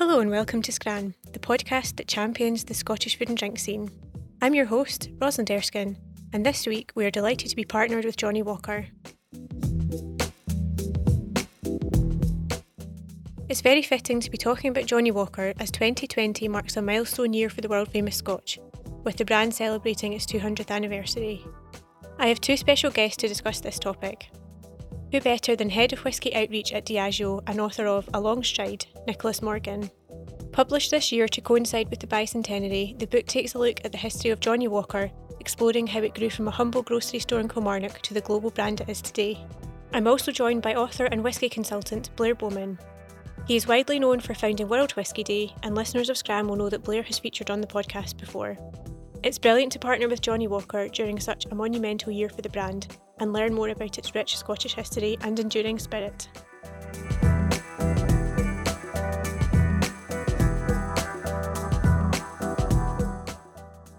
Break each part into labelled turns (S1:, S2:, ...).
S1: Hello and welcome to Scran, the podcast that champions the Scottish food and drink scene. I'm your host, Rosalind Erskine, and this week we are delighted to be partnered with Johnnie Walker. It's very fitting to be talking about Johnnie Walker as 2020 marks a milestone year for the world famous Scotch, with the brand celebrating its 200th anniversary. I have two special guests to discuss this topic. Who better than Head of Whisky Outreach at Diageo and author of A Long Stride, Nicholas Morgan. Published this year to coincide with the bicentenary, the book takes a look at the history of Johnnie Walker, exploring how it grew from a humble grocery store in Kilmarnock to the global brand it is today. I'm also joined by author and whisky consultant Blair Bowman. He is widely known for founding World Whisky Day, and listeners of Scran will know that Blair has featured on the podcast before. It's brilliant to partner with Johnnie Walker during such a monumental year for the brand and learn more about its rich Scottish history and enduring spirit.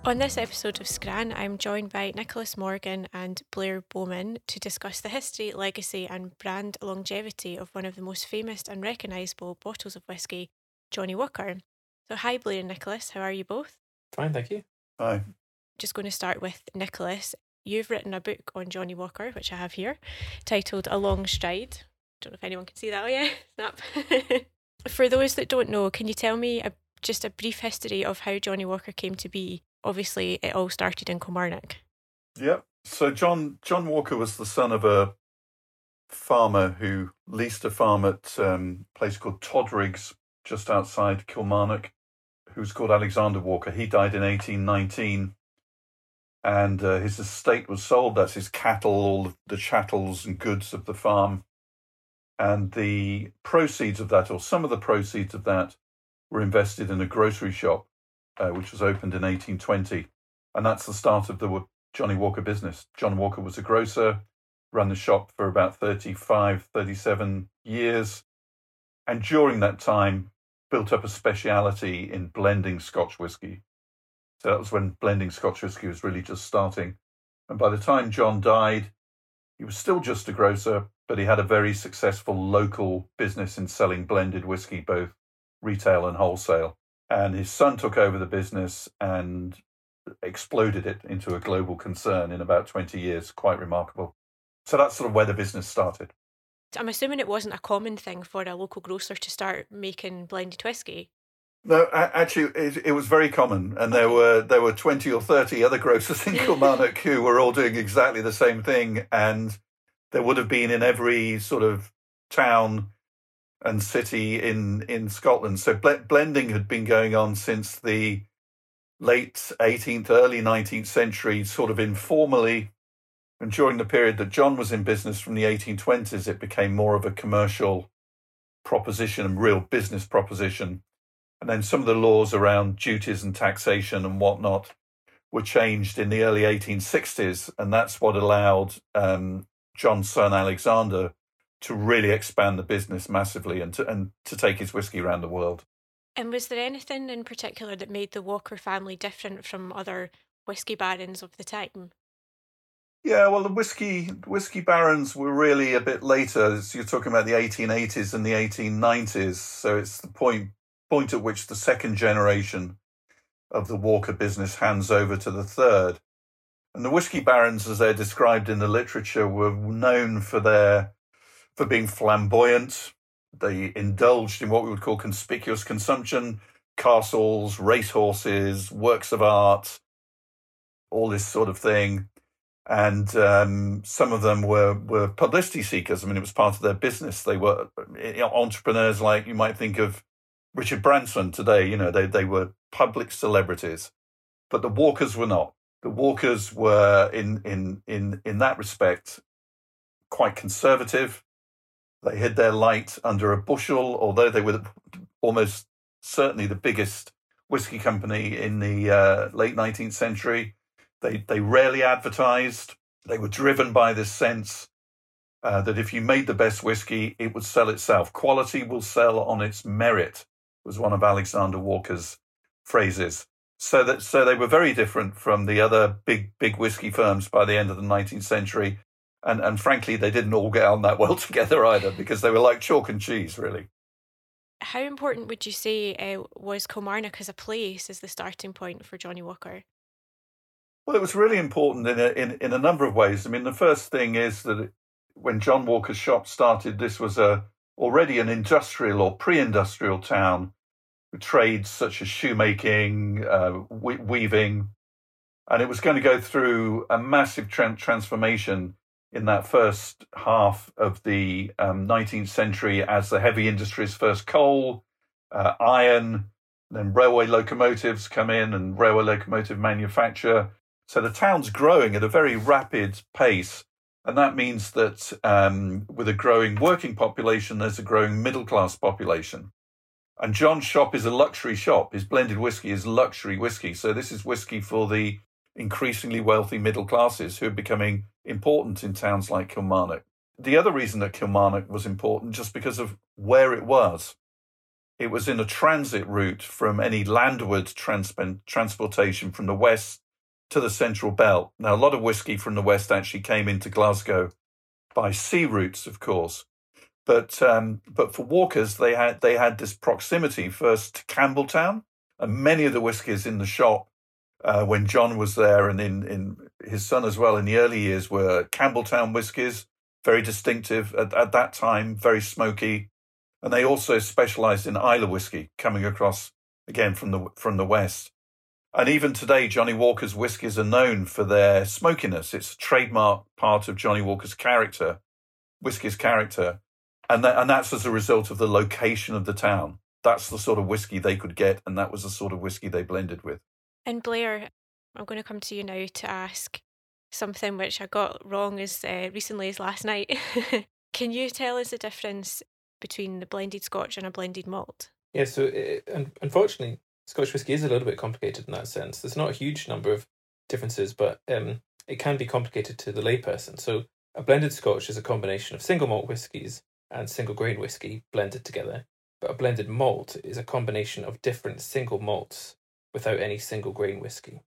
S1: On this episode of Scran, I'm joined by Nicholas Morgan and Blair Bowman to discuss the history, legacy, and brand longevity of one of the most famous and recognisable bottles of whisky, Johnnie Walker. So, hi, Blair and Nicholas, how are you both?
S2: Fine, thank you.
S3: Hi.
S1: Just going to start with Nicholas. You've written a book on Johnnie Walker, which I have here, titled A Long Stride. Don't know if anyone can see that. Oh, yeah, snap. For those that don't know, can you tell me a, just a brief history of how Johnnie Walker came to be? Obviously, it all started in Kilmarnock.
S3: Yep. So John John Walker was the son of a farmer who leased a farm at um, a place called Todrigs, just outside Kilmarnock, who's called Alexander Walker. He died in 1819 and uh, his estate was sold. That's his cattle, all the chattels and goods of the farm. And the proceeds of that, or some of the proceeds of that, were invested in a grocery shop, uh, which was opened in 1820. And that's the start of the Johnnie Walker business. John Walker was a grocer, ran the shop for about 35, 37 years. And during that time, built up a speciality in blending Scotch whisky. So that was when blending Scotch whisky was really just starting. And by the time John died, he was still just a grocer, but he had a very successful local business in selling blended whisky, both retail and wholesale. And his son took over the business and exploded it into a global concern in about 20 years. Quite remarkable. So that's sort of where the business started.
S1: I'm assuming it wasn't a common thing for a local grocer to start making blended whisky.
S3: No, actually, it, it, was very common, and there were there were twenty or thirty other grocers in Kilmarnock who were all doing exactly the same thing, and there would have been in every sort of town and city in in Scotland. So blending had been going on since the late 18th, early 19th century, sort of informally. And during the period that John was in business from the 1820s, it became more of a commercial proposition and real business proposition and then some of the laws around duties and taxation and whatnot were changed in the early 1860s. And that's what allowed um, John's son Alexander to really expand the business massively and to, and to take his whiskey around the world.
S1: And was there anything in particular that made the Walker family different from other whiskey barons of the time?
S3: Yeah, well, the whiskey whiskey barons were really a bit later. So you're talking about the 1880s and the 1890s. So it's the point point at which the second generation of the Walker business hands over to the third. And the whiskey barons, as they're described in the literature, were known for their for being flamboyant. They indulged in what we would call conspicuous consumption, castles, racehorses, works of art, all this sort of thing. And um, some of them were, were publicity seekers. I mean, it was part of their business. They were entrepreneurs like you might think of Richard Branson today, you know, they, they were public celebrities, but the Walkers were not. The Walkers were, in, in, in, in that respect, quite conservative. They hid their light under a bushel, although they were almost certainly the biggest whiskey company in the uh, late 19th century. They, they rarely advertised. They were driven by this sense uh, that if you made the best whiskey, it would sell itself. Quality will sell on its merit, was one of Alexander Walker's phrases. So that so they were very different from the other big big whiskey firms by the end of the 19th century, and and frankly they didn't all get on that well together either because they were like chalk and cheese really.
S1: How important would you say uh, was Kilmarnock as a place as the starting point for Johnnie Walker?
S3: Well, it was really important in a, in in a number of ways. I mean, the first thing is that it, when John Walker's shop started, this was a already an industrial or pre-industrial town with trades such as shoemaking, uh, weaving, and it was going to go through a massive tra- transformation in that first half of the um, 19th century as the heavy industries first coal, uh, iron, then railway locomotives come in and railway locomotive manufacture. So the town's growing at a very rapid pace. And that means that um, with a growing working population, there's a growing middle class population. And John's shop is a luxury shop. His blended whiskey is luxury whiskey. So this is whiskey for the increasingly wealthy middle classes who are becoming important in towns like Kilmarnock. The other reason that Kilmarnock was important just because of where it was. It was in a transit route from any landward trans- transportation from the west to the central belt. Now, a lot of whiskey from the west actually came into Glasgow by sea routes, of course. But um, but for Walkers, they had they had this proximity first to Campbeltown, and many of the whiskies in the shop uh, when John was there, and in in his son as well in the early years were Campbeltown whiskies, very distinctive at, at that time, very smoky, and they also specialised in Islay whiskey, coming across again from the from the west. And even today, Johnnie Walker's whiskies are known for their smokiness. It's a trademark part of Johnnie Walker's character, whiskey's character and that, and that's as a result of the location of the town. That's the sort of whiskey they could get, and that was the sort of whiskey they blended with.
S1: And Blair, I'm going to come to you now to ask something which I got wrong as uh, recently as last night. Can you tell us the difference between the blended Scotch and a blended malt?
S2: Yeah, so it, unfortunately, Scotch whisky is a little bit complicated in that sense. There's not a huge number of differences, but um, it can be complicated to the layperson. So a blended Scotch is a combination of single malt whiskies and single grain whiskey blended together. But a blended malt is a combination of different single malts without any single grain whiskey.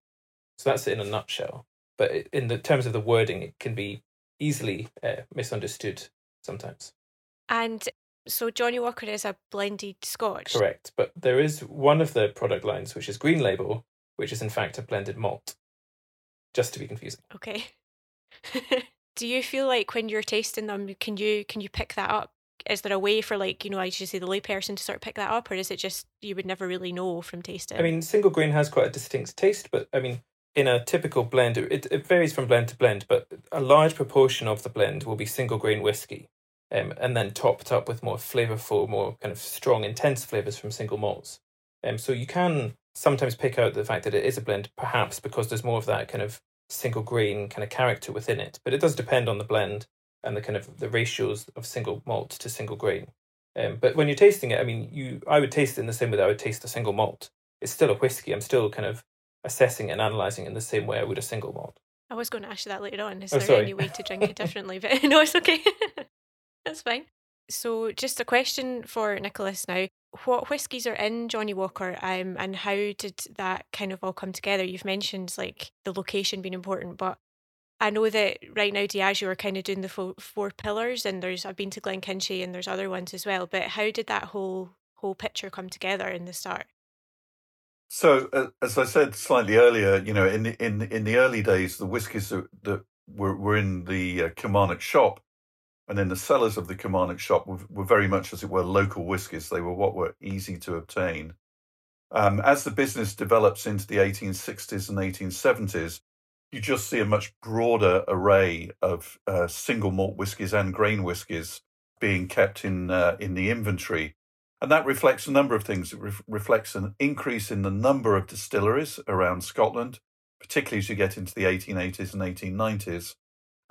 S2: So that's it in a nutshell. But in the terms of the wording, it can be easily uh, misunderstood sometimes.
S1: And so Johnnie Walker is a blended Scotch.
S2: Correct, but there is one of the product lines which is Green Label, which is in fact a blended malt. Just to be confusing.
S1: Okay. Do you feel like when you're tasting them, can you can you pick that up is there a way for like you know I should say the layperson to sort of pick that up, or is it just you would never really know from tasting?
S2: I mean, single grain has quite a distinct taste, but I mean, in a typical blend, it it varies from blend to blend, but a large proportion of the blend will be single grain whiskey, um, and then topped up with more flavorful, more kind of strong, intense flavors from single malts. Um, so you can sometimes pick out the fact that it is a blend, perhaps because there's more of that kind of single grain kind of character within it. But it does depend on the blend and the kind of the ratios of single malt to single grain. Um, but when you're tasting it, I mean, you I would taste it in the same way that I would taste a single malt. It's still a whiskey. I'm still kind of assessing and analysing in the same way I would a single malt.
S1: I was going to ask you that later on. Is
S2: oh,
S1: there
S2: sorry.
S1: any way to drink it differently? But no, it's okay. That's fine. So, just a question for Nicholas now. What whiskies are in Johnnie Walker, um, and how did that kind of all come together? You've mentioned like the location being important, but I know that right now Diageo are kind of doing the four, four pillars, and there's I've been to Glenkinchie and there's other ones as well. But how did that whole whole picture come together in the start?
S3: So, uh, as I said slightly earlier, you know, in the, in in the early days, the whiskies that, that were were in the uh, Kilmarnock shop, and then the cellars of the Kilmarnock shop were, were very much, as it were, local whiskies. They were what were easy to obtain. Um, as the business develops into the 1860s and 1870s, you just see a much broader array of uh, single malt whiskies and grain whiskies being kept in uh, in the inventory, and that reflects a number of things. It re- reflects an increase in the number of distilleries around Scotland, particularly as you get into the 1880s and 1890s,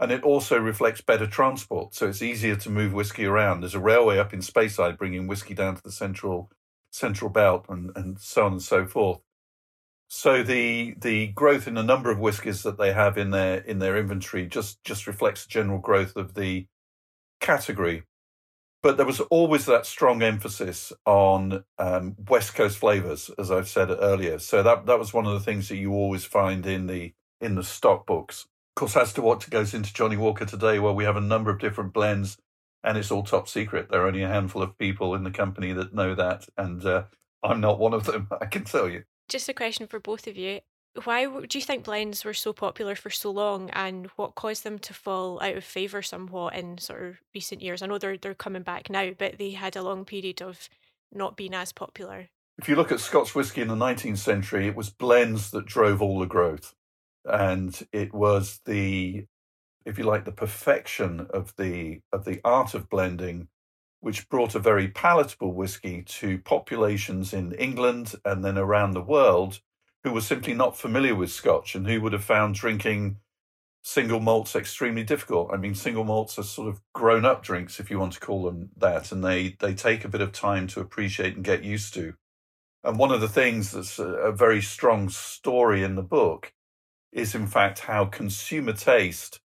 S3: And it also reflects better transport. So it's easier to move whiskey around. There's a railway up in Speyside bringing whiskey down to the central central belt and, and so on and so forth. So the the growth in the number of whiskies that they have in their in their inventory just just reflects the general growth of the category. But there was always that strong emphasis on um, West Coast flavors, as I've said earlier. So that that was one of the things that you always find in the in the stock books. Of course, as to what goes into Johnnie Walker today, well, we have a number of different blends, and it's all top secret. There are only a handful of people in the company that know that, and uh, I'm not one of them. I can tell you.
S1: Just a question for both of you. Why do you think blends were so popular for so long, and what caused them to fall out of favour somewhat in sort of recent years? I know they're they're coming back now, but they had a long period of not being as popular.
S3: If you look at Scotch whisky in the 19th century, it was blends that drove all the growth, and it was the, if you like, the perfection of the of the art of blending which brought a very palatable whiskey to populations in England and then around the world who were simply not familiar with Scotch and who would have found drinking single malts extremely difficult. I mean, single malts are sort of grown up drinks, if you want to call them that, and they, they take a bit of time to appreciate and get used to. And one of the things that's a, a very strong story in the book is, in fact, how consumer taste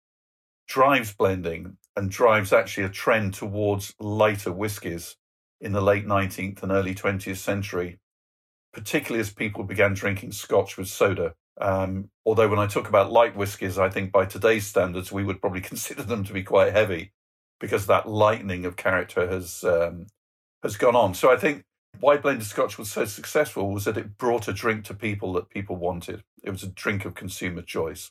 S3: drives blending and drives actually a trend towards lighter whiskies in the late 19th and early 20th century, particularly as people began drinking scotch with soda. Um, although, when I talk about light whiskies, I think by today's standards, we would probably consider them to be quite heavy because that lightening of character has um, has gone on. So I think why blended scotch was so successful was that it brought a drink to people that people wanted. It was a drink of consumer choice.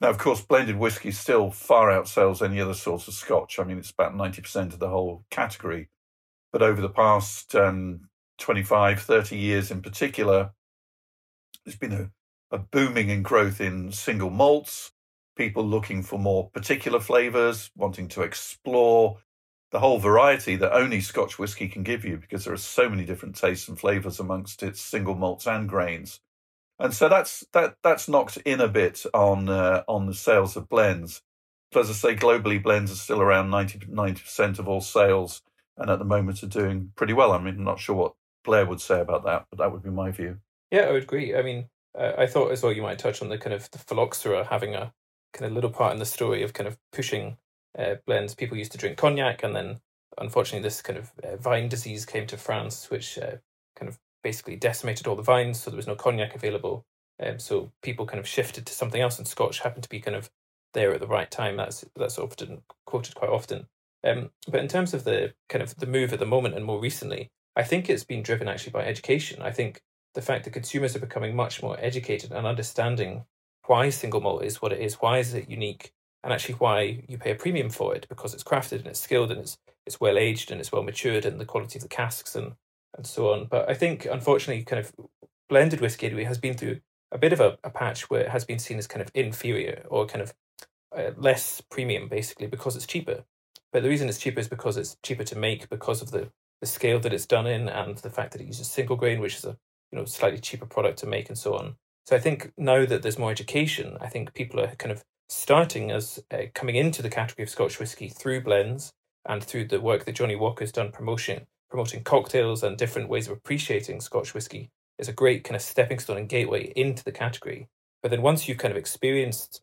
S3: Now, of course, blended whiskey still far outsells any other sort of scotch. I mean, it's about 90% of the whole category. But over the past um, 25, 30 years in particular, there's been a, a booming in growth in single malts, people looking for more particular flavours, wanting to explore the whole variety that only Scotch whisky can give you because there are so many different tastes and flavours amongst its single malts and grains and so that's that that's knocked in a bit on uh, on the sales of blends. But as I say, globally, blends are still around 90 percent of all sales, and at the moment are doing pretty well. I mean, I'm not sure what Blair would say about that, but that would be my view.
S2: Yeah, I would agree. I mean, uh, I thought as well you might touch on the kind of the phylloxera having a kind of little part in the story of kind of pushing uh, blends. People used to drink cognac, and then unfortunately, this kind of uh, vine disease came to France, which uh, kind of basically decimated all the vines, so there was no cognac available. Um, so people kind of shifted to something else, and Scotch happened to be kind of there at the right time. That's that's often quoted quite often. Um, but in terms of the kind of the move at the moment and more recently, I think it's been driven actually by education. I think the fact that consumers are becoming much more educated and understanding why single malt is what it is, why is it unique, and actually why you pay a premium for it because it's crafted and it's skilled and it's it's well aged and it's well matured and the quality of the casks and and so on. But I think, unfortunately, kind of blended whiskey anyway has been through a bit of a, a patch where it has been seen as kind of inferior or kind of uh, less premium, basically, because it's cheaper. But the reason it's cheaper is because it's cheaper to make because of the, the scale that it's done in and the fact that it uses single grain, which is a you know slightly cheaper product to make and so on. So I think now that there's more education, I think people are kind of starting as uh, coming into the category of Scotch whisky through blends and through the work that Johnnie Walker's done promotion promoting cocktails and different ways of appreciating Scotch whisky is a great kind of stepping stone and gateway into the category. But then once you've kind of experienced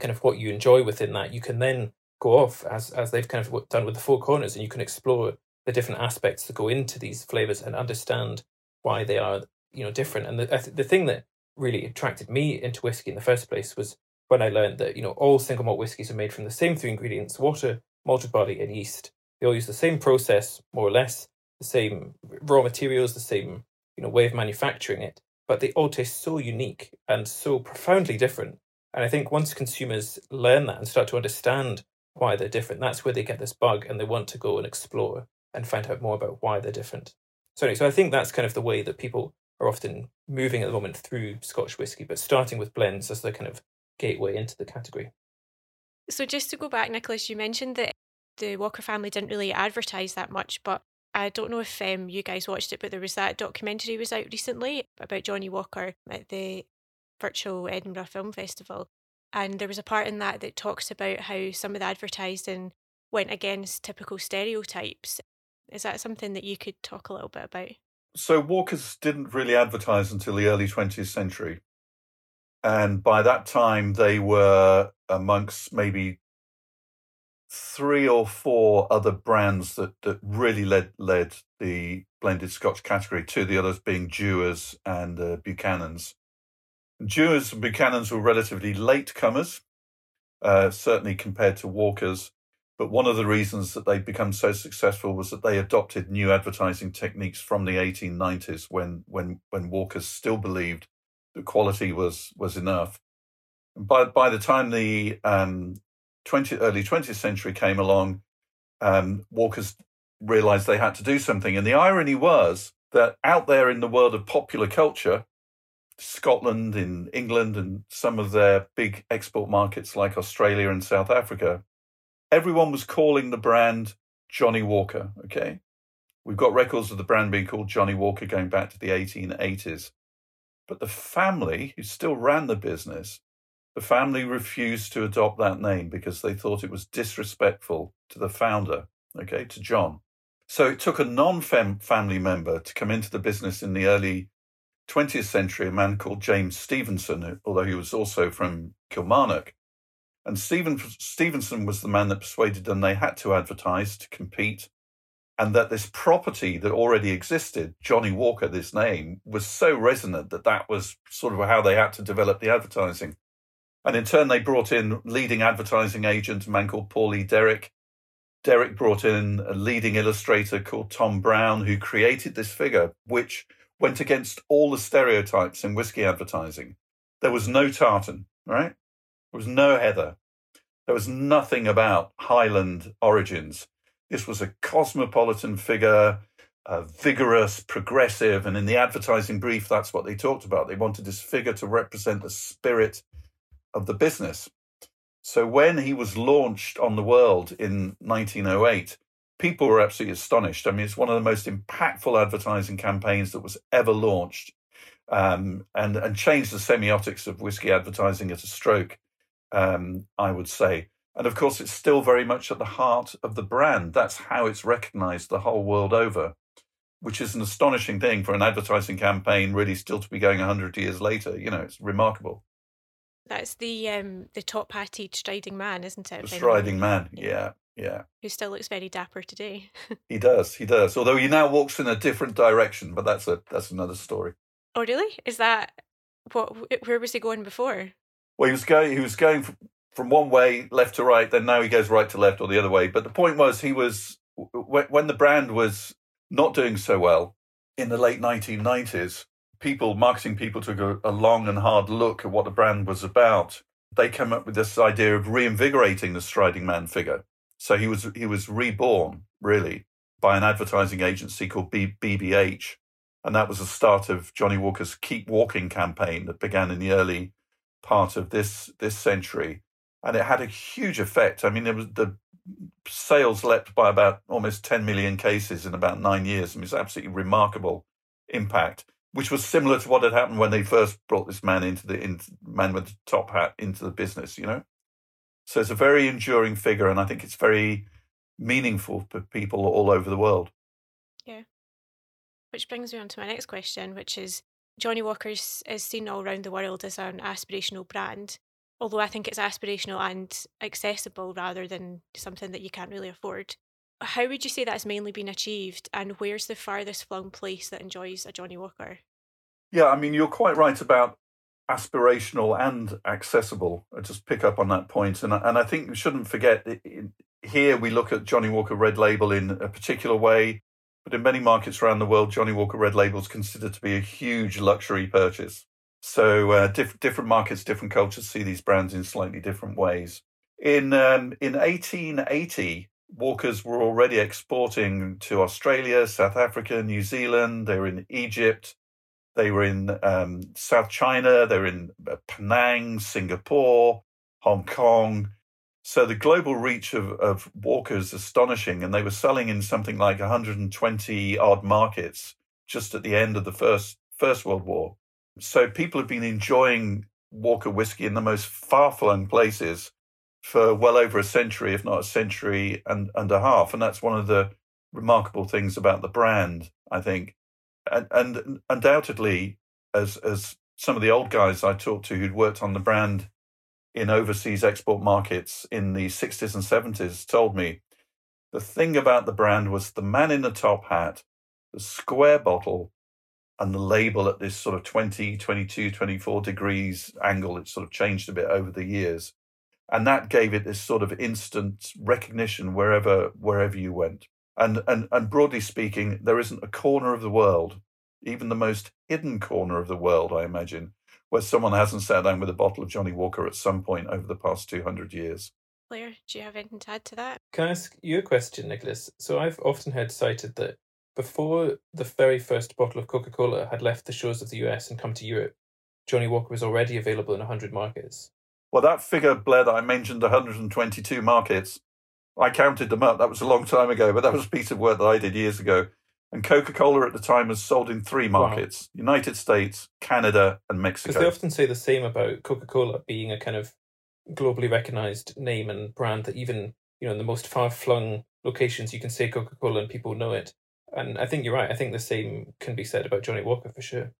S2: kind of what you enjoy within that, you can then go off as as they've kind of done with the four corners, and you can explore the different aspects that go into these flavors and understand why they are you know different. And the the thing that really attracted me into whiskey in the first place was when I learned that you know all single malt whiskies are made from the same three ingredients: water, malted barley, and yeast. They all use the same process, more or less, the same raw materials, the same you know way of manufacturing it, but they all taste so unique and so profoundly different. And I think once consumers learn that and start to understand why they're different, that's where they get this bug and they want to go and explore and find out more about why they're different. So, anyway, so I think that's kind of the way that people are often moving at the moment through Scotch whisky, but starting with blends as the kind of gateway into the category.
S1: So, just to go back, Nicholas, you mentioned that the Walker family didn't really advertise that much, but I don't know if um, you guys watched it, but there was that documentary was out recently about Johnnie Walker at the virtual Edinburgh Film Festival. And there was a part in that that talks about how some of the advertising went against typical stereotypes. Is that something that you could talk a little bit about?
S3: So, Walkers didn't really advertise until the early 20th century. And by that time, they were amongst maybe three or four other brands that, that really led led the blended Scotch category, two of the others being Dewar's and uh, Buchanan's. Dewar's and Buchanan's were relatively late comers, uh, certainly compared to Walker's. But one of the reasons that they'd become so successful was that they adopted new advertising techniques from the 1890s when, when, when Walker's still believed the quality was, was enough. By, by the time the um, 20, early 20th century came along, um, Walker's realized they had to do something. And the irony was that out there in the world of popular culture, Scotland, in England, and some of their big export markets like Australia and South Africa, everyone was calling the brand Johnnie Walker. Okay. We've got records of the brand being called Johnnie Walker going back to the 1880s. But the family who still ran the business, the family refused to adopt that name because they thought it was disrespectful to the founder, okay, to John. So it took a non family member to come into the business in the early 20th century, a man called James Stevenson, although he was also from Kilmarnock. And Stevenson was the man that persuaded them they had to advertise to compete, and that this property that already existed, Johnnie Walker, this name, was so resonant that that was sort of how they had to develop the advertising. And in turn, they brought in leading advertising agent, a man called Paul E. Derrick. Derrick brought in a leading illustrator called Tom Browne, who created this figure, which went against all the stereotypes in whiskey advertising. There was no tartan, right? There was no heather. There was nothing about Highland origins. This was a cosmopolitan figure, a vigorous, progressive, and in the advertising brief, that's what they talked about. They wanted this figure to represent the spirit of the business. So when he was launched on the world in 1908, people were absolutely astonished. I mean, it's one of the most impactful advertising campaigns that was ever launched um, and, and changed the semiotics of whiskey advertising at a stroke um, I would say. And of course, it's still very much at the heart of the brand. That's how it's recognized the whole world over, which is an astonishing thing for an advertising campaign really still to be going 100 years later. You know, it's remarkable.
S1: That's the um, the top hatted striding man, isn't it?
S3: The striding man, yeah, yeah.
S1: Who still looks very dapper today.
S3: he does, he does. Although he now walks in a different direction, but that's a that's another story.
S1: Oh, really? Is that what? Where was he going before?
S3: Well, he was going. He was going from, one way, left to right. Then now he goes right to left, or the other way. But the point was, he was when, when the brand was not doing so well in the late 1990s. People, marketing people, took a, a long and hard look at what the brand was about. They came up with this idea of reinvigorating the striding man figure. So he was he was reborn really by an advertising agency called B- BBH, and that was the start of Johnnie Walker's Keep Walking campaign that began in the early part of this this century, and it had a huge effect. I mean, it was the sales leapt by about almost 10 million cases in about nine years. I mean, it's absolutely remarkable impact, which was similar to what had happened when they first brought this man into the in, man with the top hat into the business. You know, so it's a very enduring figure, and I think it's very meaningful for people all over the world.
S1: Yeah. Which brings me on to my next question, which is Johnnie Walker's is seen all around the world as an aspirational brand, although I think it's aspirational and accessible rather than something that you can't really afford. How would you say that's mainly been achieved, and where's the farthest flung place that enjoys a Johnnie Walker?
S3: Yeah, I mean, you're quite right about aspirational and accessible. I just pick up on that point, and and I think we shouldn't forget here we look at Johnnie Walker Red Label in a particular way. But in many markets around the world, Johnnie Walker Red Label is considered to be a huge luxury purchase. So uh, diff- different markets, different cultures see these brands in slightly different ways. In um, in 1880, Walkers were already exporting to Australia, South Africa, New Zealand. They were in Egypt. They were in um, South China. They were in uh, Penang, Singapore, Hong Kong. So the global reach of, of Walker is astonishing, and they were selling in something like 120 odd markets just at the end of the first First World War. So people have been enjoying Walker whiskey in the most far flung places for well over a century, if not a century and, and a half. And that's one of the remarkable things about the brand, I think. And, and undoubtedly, as as some of the old guys I talked to who'd worked on the brand in overseas export markets in the 60s and 70s told me the thing about the brand was the man in the top hat, the square bottle, and the label at this sort of 20, 22, 24 degrees angle. It sort of changed a bit over the years. And that gave it this sort of instant recognition wherever wherever you went. And and and broadly speaking, there isn't a corner of the world, even the most hidden corner of the world, I imagine, where someone hasn't sat down with a bottle of Johnnie Walker at some point over the past two hundred years.
S1: Blair, do you have anything to add to that?
S2: Can I ask you a question, Nicholas? So I've often heard cited that before the very first bottle of Coca Cola had left the shores of the US and come to Europe, Johnnie Walker was already available in 100 markets.
S3: Well, that figure, Blair, that I mentioned 122 markets, I counted them up. That was a long time ago, but that was a piece of work that I did years ago. And Coca Cola at the time was sold in three markets wow. United States, Canada, and Mexico.
S2: Because they often say the same about Coca Cola being a kind of globally recognized name and brand that even, you know, in the most far flung locations, you can say Coca Cola and people know it. And I think you're right. I think the same can be said about Johnnie Walker for sure.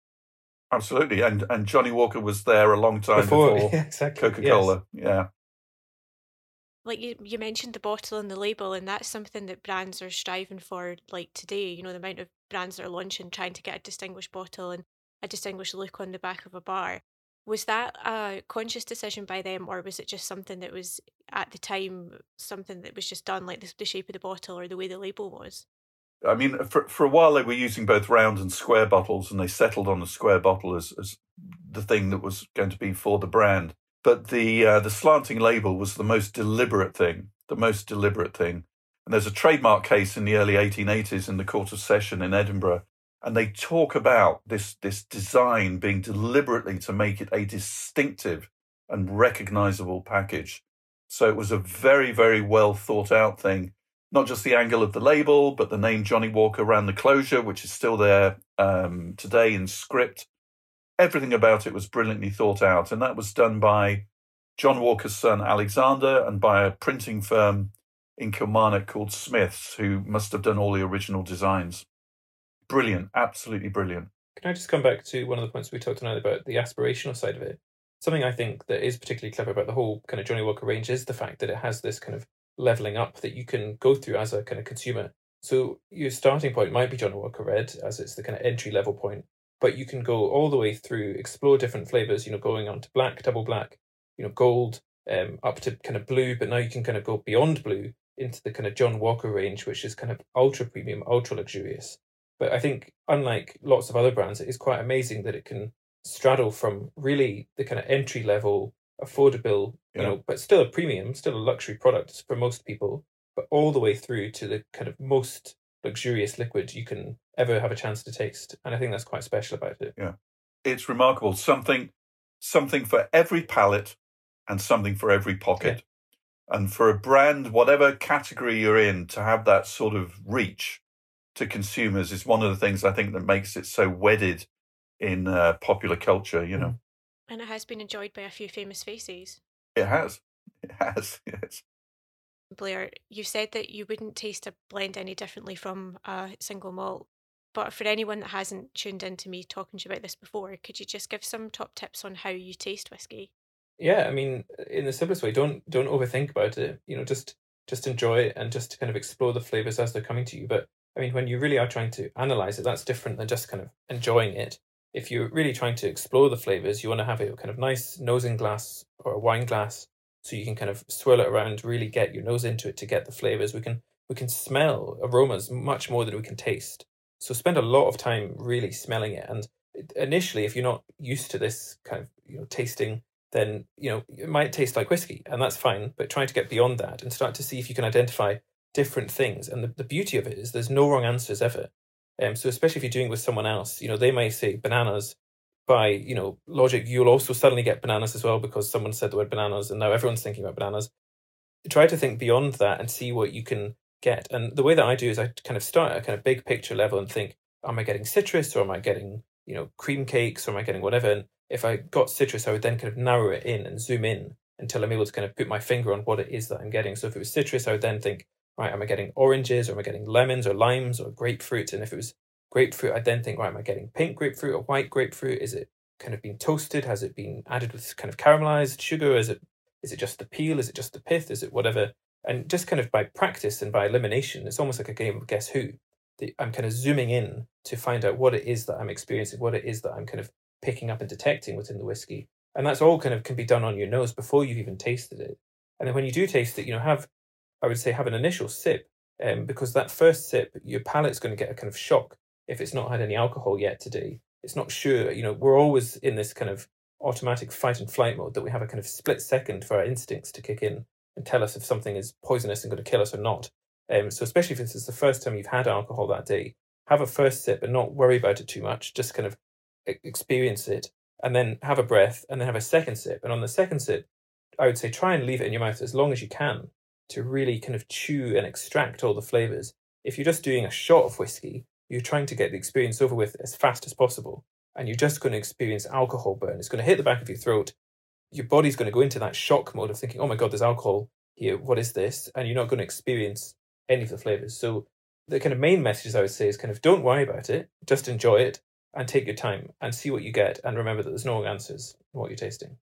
S3: Absolutely, and and Johnnie Walker was there a long time before, before yeah, exactly. Coca Cola. Yes. Yeah.
S1: Like you, you mentioned the bottle and the label, and that's something that brands are striving for. Like today, you know, the amount of brands that are launching trying to get a distinguished bottle and a distinguished look on the back of a bar. Was that a conscious decision by them, or was it just something that was at the time something that was just done, like the, the shape of the bottle or the way the label was?
S3: I mean, for for a while they were using both round and square bottles, and they settled on the square bottle as as the thing that was going to be for the brand. But the uh, the slanting label was the most deliberate thing, the most deliberate thing. And there's a trademark case in the early 1880s in the Court of Session in Edinburgh, and they talk about this this design being deliberately to make it a distinctive and recognizable package. So it was a very very well thought out thing not just the angle of the label, but the name Johnnie Walker around the closure, which is still there um, today in script. Everything about it was brilliantly thought out, and that was done by John Walker's son Alexander and by a printing firm in Kilmarnock called Smiths, who must have done all the original designs. Brilliant, absolutely brilliant.
S2: Can I just come back to one of the points we talked tonight about the aspirational side of it? Something I think that is particularly clever about the whole kind of Johnnie Walker range is the fact that it has this kind of leveling up that you can go through as a kind of consumer. So your starting point might be John Walker Red, as it's the kind of entry level point, but you can go all the way through, explore different flavors. You know, going on to black, double black, you know, gold, um, up to kind of blue. But now you can kind of go beyond blue into the kind of John Walker range, which is kind of ultra premium, ultra luxurious. But I think, unlike lots of other brands, it is quite amazing that it can straddle from really the kind of entry level affordable, you yeah. know, but still a premium, still a luxury product for most people, but all the way through to the kind of most luxurious liquid you can ever have a chance to taste. And I think that's quite special about it.
S3: Yeah. It's remarkable. Something something for every palate and something for every pocket. Yeah. And for a brand, whatever category you're in, to have that sort of reach to consumers is one of the things I think that makes it so wedded in uh, popular culture, you know.
S1: And it has been enjoyed by a few famous faces.
S3: It has. It has, yes.
S1: Blair, you said that you wouldn't taste a blend any differently from a single malt. But for anyone that hasn't tuned into me talking to you about this before, could you just give some top tips on how you taste whiskey?
S2: Yeah, I mean, in the simplest way, don't don't overthink about it. You know, just just enjoy it and just kind of explore the flavors as they're coming to you. But I mean, when you really are trying to analyze it, that's different than just kind of enjoying it if you're really trying to explore the flavors, you want to have a kind of nice nosing glass or a wine glass so you can kind of swirl it around, really get your nose into it to get the flavors. We can we can smell aromas much more than we can taste. So spend a lot of time really smelling it. And initially, if you're not used to this kind of you know tasting, then you know it might taste like whiskey, and that's fine. But trying to get beyond that and start to see if you can identify different things. And the, the beauty of it is there's no wrong answers ever. Um, so especially if you're doing with someone else, you know, they may say bananas. By you know logic, you'll also suddenly get bananas as well because someone said the word bananas, and now everyone's thinking about bananas. Try to think beyond that and see what you can get. And the way that I do is I kind of start at a kind of big picture level and think, am I getting citrus or am I getting you know cream cakes or am I getting whatever? And if I got citrus, I would then kind of narrow it in and zoom in until I'm able to kind of put my finger on what it is that I'm getting. So if it was citrus, I would then think, right, am I getting oranges or am I getting lemons or limes or grapefruit? And if it was grapefruit, I'd then think, right, am I getting pink grapefruit or white grapefruit? Is it kind of been toasted? Has it been added with kind of caramelized sugar? Is it is it just the peel? Is it just the pith? Is it whatever? And just kind of by practice and by elimination, it's almost like a game of guess who. I'm kind of zooming in to find out what it is that I'm experiencing, what it is that I'm kind of picking up and detecting within the whiskey. And that's all kind of can be done on your nose before you've even tasted it. And then when you do taste it, you know, have, I would say, have an initial sip, um, because that first sip, your palate's going to get a kind of shock if it's not had any alcohol yet today. It's not sure, you know, we're always in this kind of automatic fight and flight mode that we have a kind of split second for our instincts to kick in and tell us if something is poisonous and going to kill us or not. Um, so especially if this is the first time you've had alcohol that day, have a first sip and not worry about it too much. Just kind of experience it and then have a breath and then have a second sip. And on the second sip, I would say try and leave it in your mouth as long as you can to really kind of chew and extract all the flavors. If you're just doing a shot of whiskey, you're trying to get the experience over with as fast as possible. And you're just going to experience alcohol burn. It's going to hit the back of your throat. Your body's going to go into that shock mode of thinking, oh my God, there's alcohol here. What is this? And you're not going to experience any of the flavors. So the kind of main messages I would say is kind of don't worry about it, just enjoy it and take your time and see what you get and remember that there's no answers in what you're tasting.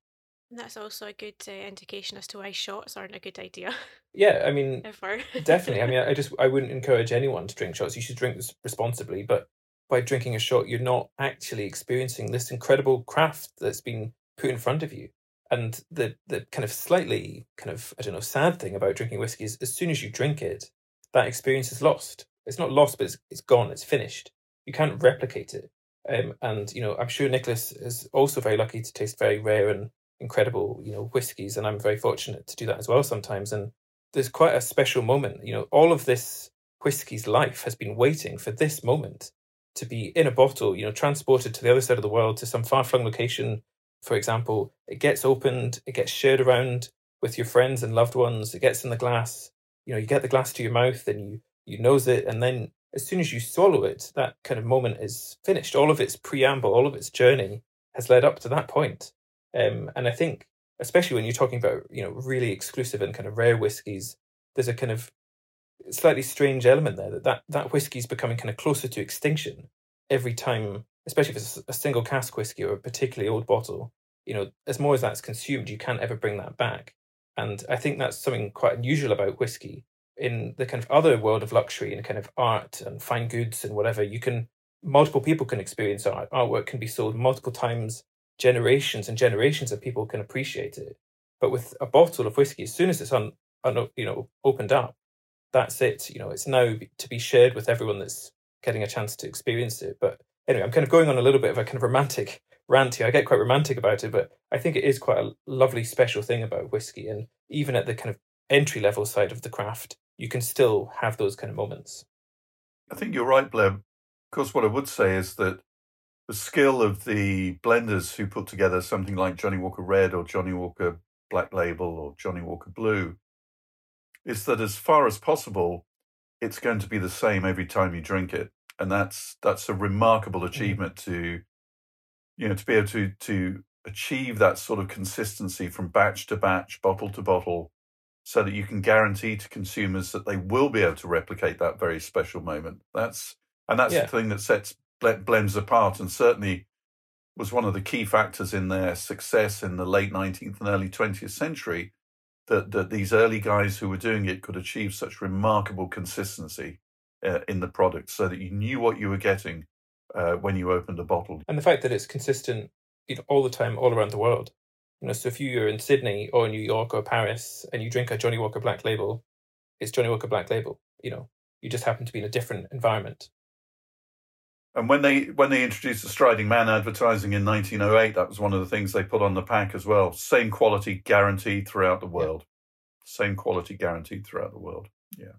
S1: And that's also a good uh, indication as to why shots aren't a good idea.
S2: Yeah, I mean,
S1: ever.
S2: definitely. I mean, I just I wouldn't encourage anyone to drink shots. You should drink this responsibly, but by drinking a shot, you're not actually experiencing this incredible craft that's been put in front of you. And the the kind of slightly kind of I don't know sad thing about drinking whiskey is as soon as you drink it, that experience is lost. It's not lost, but it's, it's gone. It's finished. You can't replicate it. Um, and you know, I'm sure Nicholas is also very lucky to taste very rare and incredible, you know, whiskies, and I'm very fortunate to do that as well sometimes. And there's quite a special moment. You know, all of this whiskey's life has been waiting for this moment to be in a bottle. You know, transported to the other side of the world to some far-flung location. For example, it gets opened, it gets shared around with your friends and loved ones. It gets in the glass. You know, you get the glass to your mouth, and you you nose it, and then as soon as you swallow it, that kind of moment is finished. All of its preamble, all of its journey has led up to that point. Um, and I think, especially when you're talking about, you know, really exclusive and kind of rare whiskies, there's a kind of slightly strange element there that that, that whiskey is becoming kind of closer to extinction every time, especially if it's a single cask whiskey or a particularly old bottle. You know, as more as that's consumed, you can't ever bring that back. And I think that's something quite unusual about whiskey in the kind of other world of luxury and kind of art and fine goods and whatever, you can multiple people can experience art. Artwork can be sold multiple times, generations and generations of people can appreciate it. But with a bottle of whiskey, as soon as it's un, un you know opened up, that's it. You know, it's now to be shared with everyone that's getting a chance to experience it. But anyway, I'm kind of going on a little bit of a kind of romantic rant here. I get quite romantic about it, but I think it is quite a lovely, special thing about whiskey. And even at the kind of entry level side of the craft, you can still have those kind of moments.
S3: I think you're right, Blair. Of course, what I would say is that the skill of the blenders who put together something like Johnnie Walker Red or Johnnie Walker Black Label or Johnnie Walker Blue is that as far as possible, it's going to be the same every time you drink it. And that's that's a remarkable mm. achievement to you know to be able to to achieve that sort of consistency from batch to batch, bottle to bottle, so that you can guarantee to consumers that they will be able to replicate that very special moment. That's and that's yeah. the thing that sets blends apart, and certainly was one of the key factors in their success in the late 19th and early 20th century. That that these early guys who were doing it could achieve such remarkable consistency uh, in the product, so that you knew what you were getting uh, when you opened a bottle.
S2: And the fact that it's consistent you know, all the time, all around the world. You know, so if you're in Sydney or New York or Paris and you drink a Johnnie Walker Black Label, it's Johnnie Walker Black Label. You know, you just happen to be in a different environment.
S3: And when they when they introduced the Striding Man advertising in 1908, that was one of the things they put on the pack as well. Same quality guaranteed throughout the world. Yeah. Same quality guaranteed throughout the world. Yeah.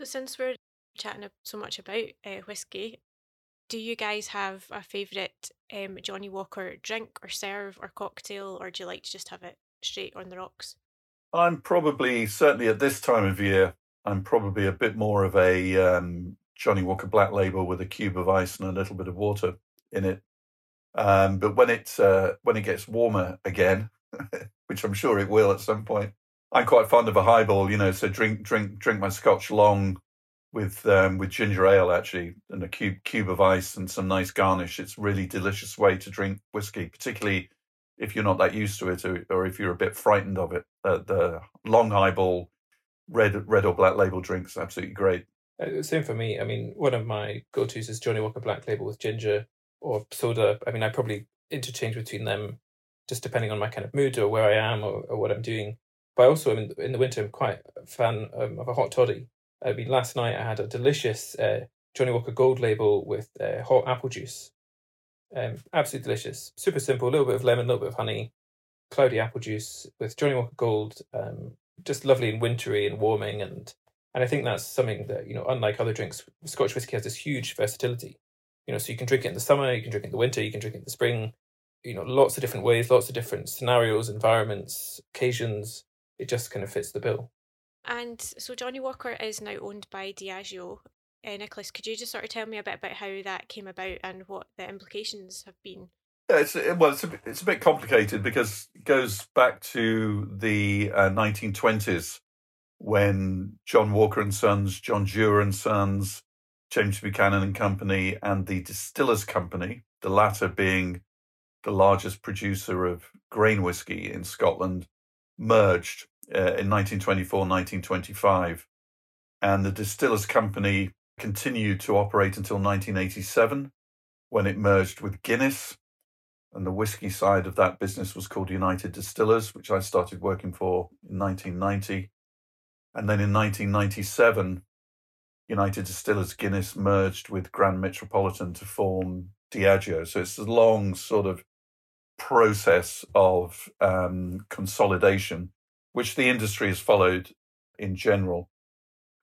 S1: So since we're chatting so much about uh, whiskey, do you guys have a favourite um, Johnnie Walker drink or serve or cocktail, or do you like to just have it straight on the rocks?
S3: I'm probably, certainly at this time of year, I'm probably a bit more of a um, Johnnie Walker Black Label with a cube of ice and a little bit of water in it. Um, but when it uh, when it gets warmer again, which I'm sure it will at some point, I'm quite fond of a highball. You know, so drink drink drink my Scotch long with um, with ginger ale actually, and a cube cube of ice and some nice garnish. It's really delicious way to drink whiskey, particularly if you're not that used to it, or, or if you're a bit frightened of it. Uh, the long highball, red red or black label drinks, absolutely great.
S2: Uh, same for me. I mean, one of my go tos is Johnnie Walker Black Label with ginger or soda. I mean, I probably interchange between them just depending on my kind of mood or where I am or, or what I'm doing. But I also in, in the winter, I'm quite a fan um, of a hot toddy. I mean, last night I had a delicious uh, Johnnie Walker Gold label with uh, hot apple juice. Um, absolutely delicious. Super simple. A little bit of lemon, a little bit of honey, cloudy apple juice with Johnnie Walker Gold. Um, just lovely and wintry and warming, and and I think that's something that you know, unlike other drinks, Scotch whiskey has this huge versatility. You know, so you can drink it in the summer, you can drink it in the winter, you can drink it in the spring. You know, lots of different ways, lots of different scenarios, environments, occasions. It just kind of fits the bill.
S1: And so Johnnie Walker is now owned by Diageo. Uh, Nicolas, could you just sort of tell me a bit about how that came about and what the implications have been?
S3: Yeah, it's well, it's a, it's a bit complicated because it goes back to the uh, 1920s when John Walker and Sons, John Dewar and Sons, James Buchanan and Company, and the Distillers Company, the latter being the largest producer of grain whiskey in Scotland, merged uh, in 1924 1925. And the Distillers Company continued to operate until 1987 when it merged with Guinness. And the whiskey side of that business was called United Distillers, which I started working for in 1990. And then in 1997, United Distillers Guinness merged with Grand Metropolitan to form Diageo. So it's a long sort of process of um, consolidation which the industry has followed in general.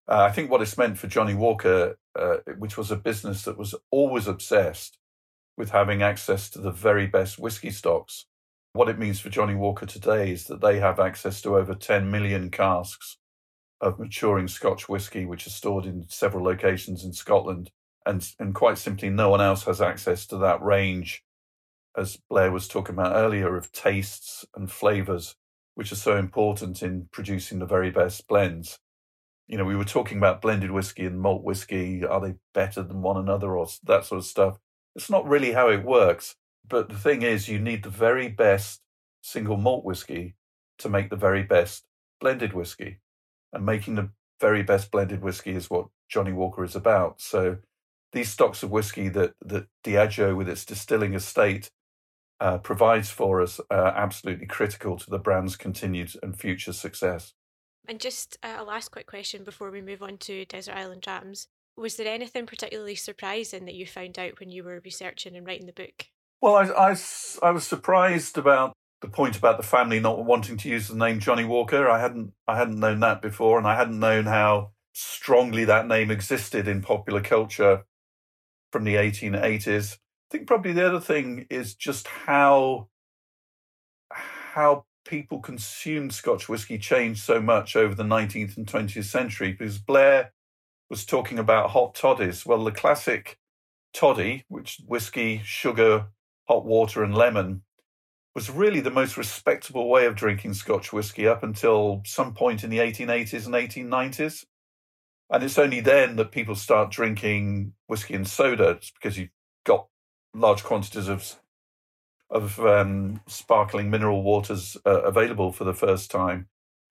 S3: Uh, I think what it's meant for Johnnie Walker, uh, which was a business that was always obsessed with having access to the very best whiskey stocks, what it means for Johnnie Walker today is that they have access to over 10 million casks of maturing Scotch whisky, which are stored in several locations in Scotland. And, and quite simply, no one else has access to that range, as Blair was talking about earlier, of tastes and flavors which are so important in producing the very best blends. You know, we were talking about blended whisky and malt whisky. Are they better than one another or that sort of stuff? It's not really how it works. But the thing is, you need the very best single malt whisky to make the very best blended whiskey. And making the very best blended whiskey is what Johnnie Walker is about. So these stocks of whiskey that, that Diageo, with its distilling estate, uh, provides for us are absolutely critical to the brand's continued and future success.
S1: And just a last quick question before we move on to Desert Island Drams. Was there anything particularly surprising that you found out when you were researching and writing the book?
S3: Well, I, I, I was surprised about the point about the family not wanting to use the name Johnnie Walker. I hadn't I hadn't known that before, and I hadn't known how strongly that name existed in popular culture from the 1880s. I think probably the other thing is just how how people consumed Scotch whisky changed so much over the 19th and 20th century. Because Blair was talking about hot toddies. Well, the classic toddy, which whiskey, sugar, hot water, and lemon, was really the most respectable way of drinking Scotch whisky up until some point in the 1880s and 1890s. And it's only then that people start drinking whiskey and soda. It's because you've got large quantities of of um, sparkling mineral waters uh, available for the first time.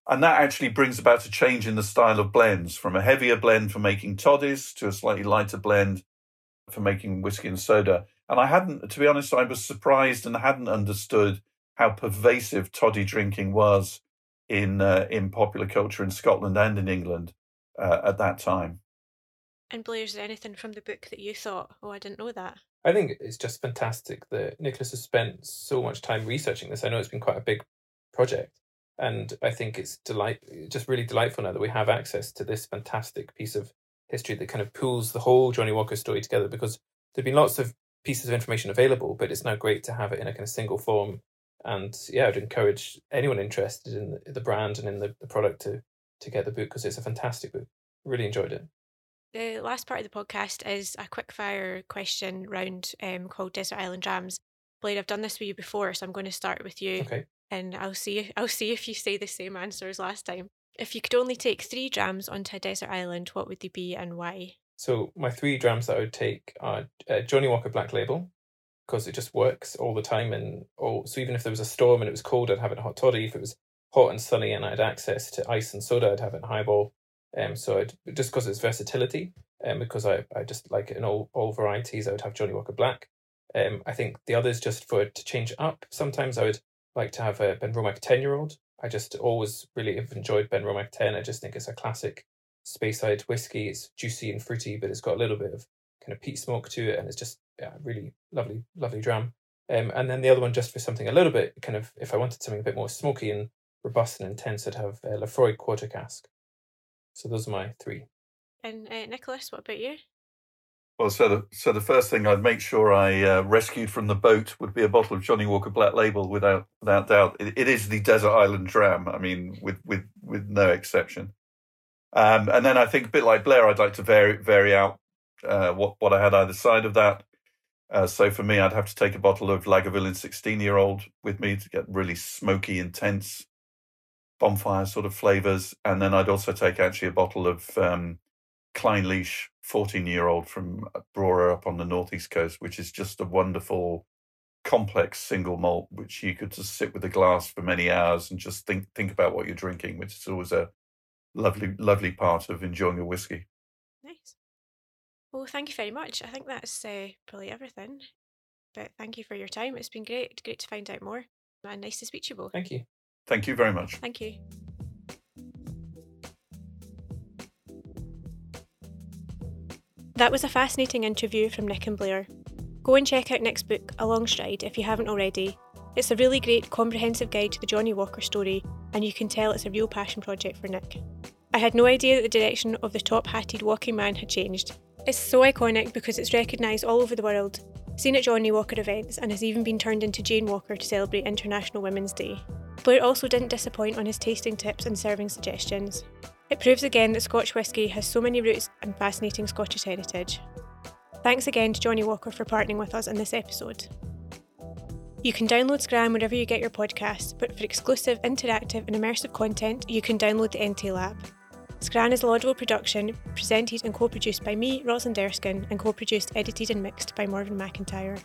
S3: And that actually brings about a change in the style of blends from a heavier blend for making toddies to a slightly lighter blend for making whiskey and soda. And I hadn't, to be honest, I was surprised and hadn't understood how pervasive toddy drinking was in uh, in popular culture in Scotland and in England uh, at that time.
S1: And Blair, is there anything from the book that you thought, oh, I didn't know that?
S2: I think it's just fantastic that Nicolas has spent so much time researching this. I know it's been quite a big project, and I think it's delight just really delightful now that we have access to this fantastic piece of history that kind of pulls the whole Johnnie Walker story together. Because there've been lots of pieces of information available, but it's now great to have it in a kind of single form. And yeah, I'd encourage anyone interested in the brand and in the, the product to to get the book because it's a fantastic book. Really enjoyed it.
S1: The last part of the podcast is a quickfire question round um, called Desert Island Drams. Blair, I've done this with you before, so I'm going to start with you.
S2: Okay.
S1: And I'll see I'll see if you say the same answer as last time. If you could only take three drams onto a desert island, what would they be and why?
S2: So my three drams that I would take are uh, Johnnie Walker Black Label, because it just works all the time. And all, so even if there was a storm and it was cold, I'd have it in hot toddy. If it was hot and sunny and I had access to ice and soda, I'd have it in highball. Um, so I'd, just because it's versatility, and um, because I, I just like it in all, all varieties, I would have Johnnie Walker Black. Um, I think the others just for to change up. Sometimes I would like to have a Benromach 10 year old. I just always really have enjoyed Benromach 10. I just think it's a classic Speyside whiskey. It's juicy and fruity, but it's got a little bit of kind of peat smoke to it, and it's just yeah, really lovely, lovely dram. Um, and then the other one, just for something a little bit kind of, if I wanted something a bit more smoky and robust and intense, I'd have uh, Laphroaig Quarter Cask. So those are my three.
S1: And uh, Nicolas, what about you?
S3: Well, so the so the first thing I'd make sure I uh, rescued from the boat would be a bottle of Johnnie Walker Black Label, without without doubt. It, it is the desert island dram. I mean, with with with no exception. Um, and then I think a bit like Blair, I'd like to vary vary out uh, what what I had either side of that. Uh, so for me, I'd have to take a bottle of Lagavulin 16 year old with me to get really smoky, intense bonfire sort of flavors. And then I'd also take actually a bottle of um, Clynelish 14 year old from Brora up on the northeast coast, which is just a wonderful, complex single malt, which you could just sit with a glass for many hours and just think think about what you're drinking, which is always a lovely, lovely part of enjoying a whiskey.
S1: Nice. Well, thank you very much. I think that's uh, probably everything. But thank you for your time. It's been great, great to find out more, and nice to speak to you both.
S2: Thank you.
S3: Thank you very much.
S1: Thank you. That was a fascinating interview from Nick and Blair. Go and check out Nick's book, A Long Stride, if you haven't already. It's a really great, comprehensive guide to the Johnnie Walker story, and you can tell it's a real passion project for Nick. I had no idea that the direction of the top hatted walking man had changed. It's so iconic because it's recognised all over the world, seen at Johnnie Walker events, and has even been turned into Jane Walker to celebrate International Women's Day. Blair also didn't disappoint on his tasting tips and serving suggestions. It proves again that Scotch whisky has so many roots and fascinating Scottish heritage. Thanks again to Johnnie Walker for partnering with us in this episode. You can download Scran wherever you get your podcasts, but for exclusive, interactive, and immersive content, you can download the NT Lab. Scran is a laudable production presented and co produced by me, Rosalind Erskine, and co produced, edited, and mixed by Morven McIntyre.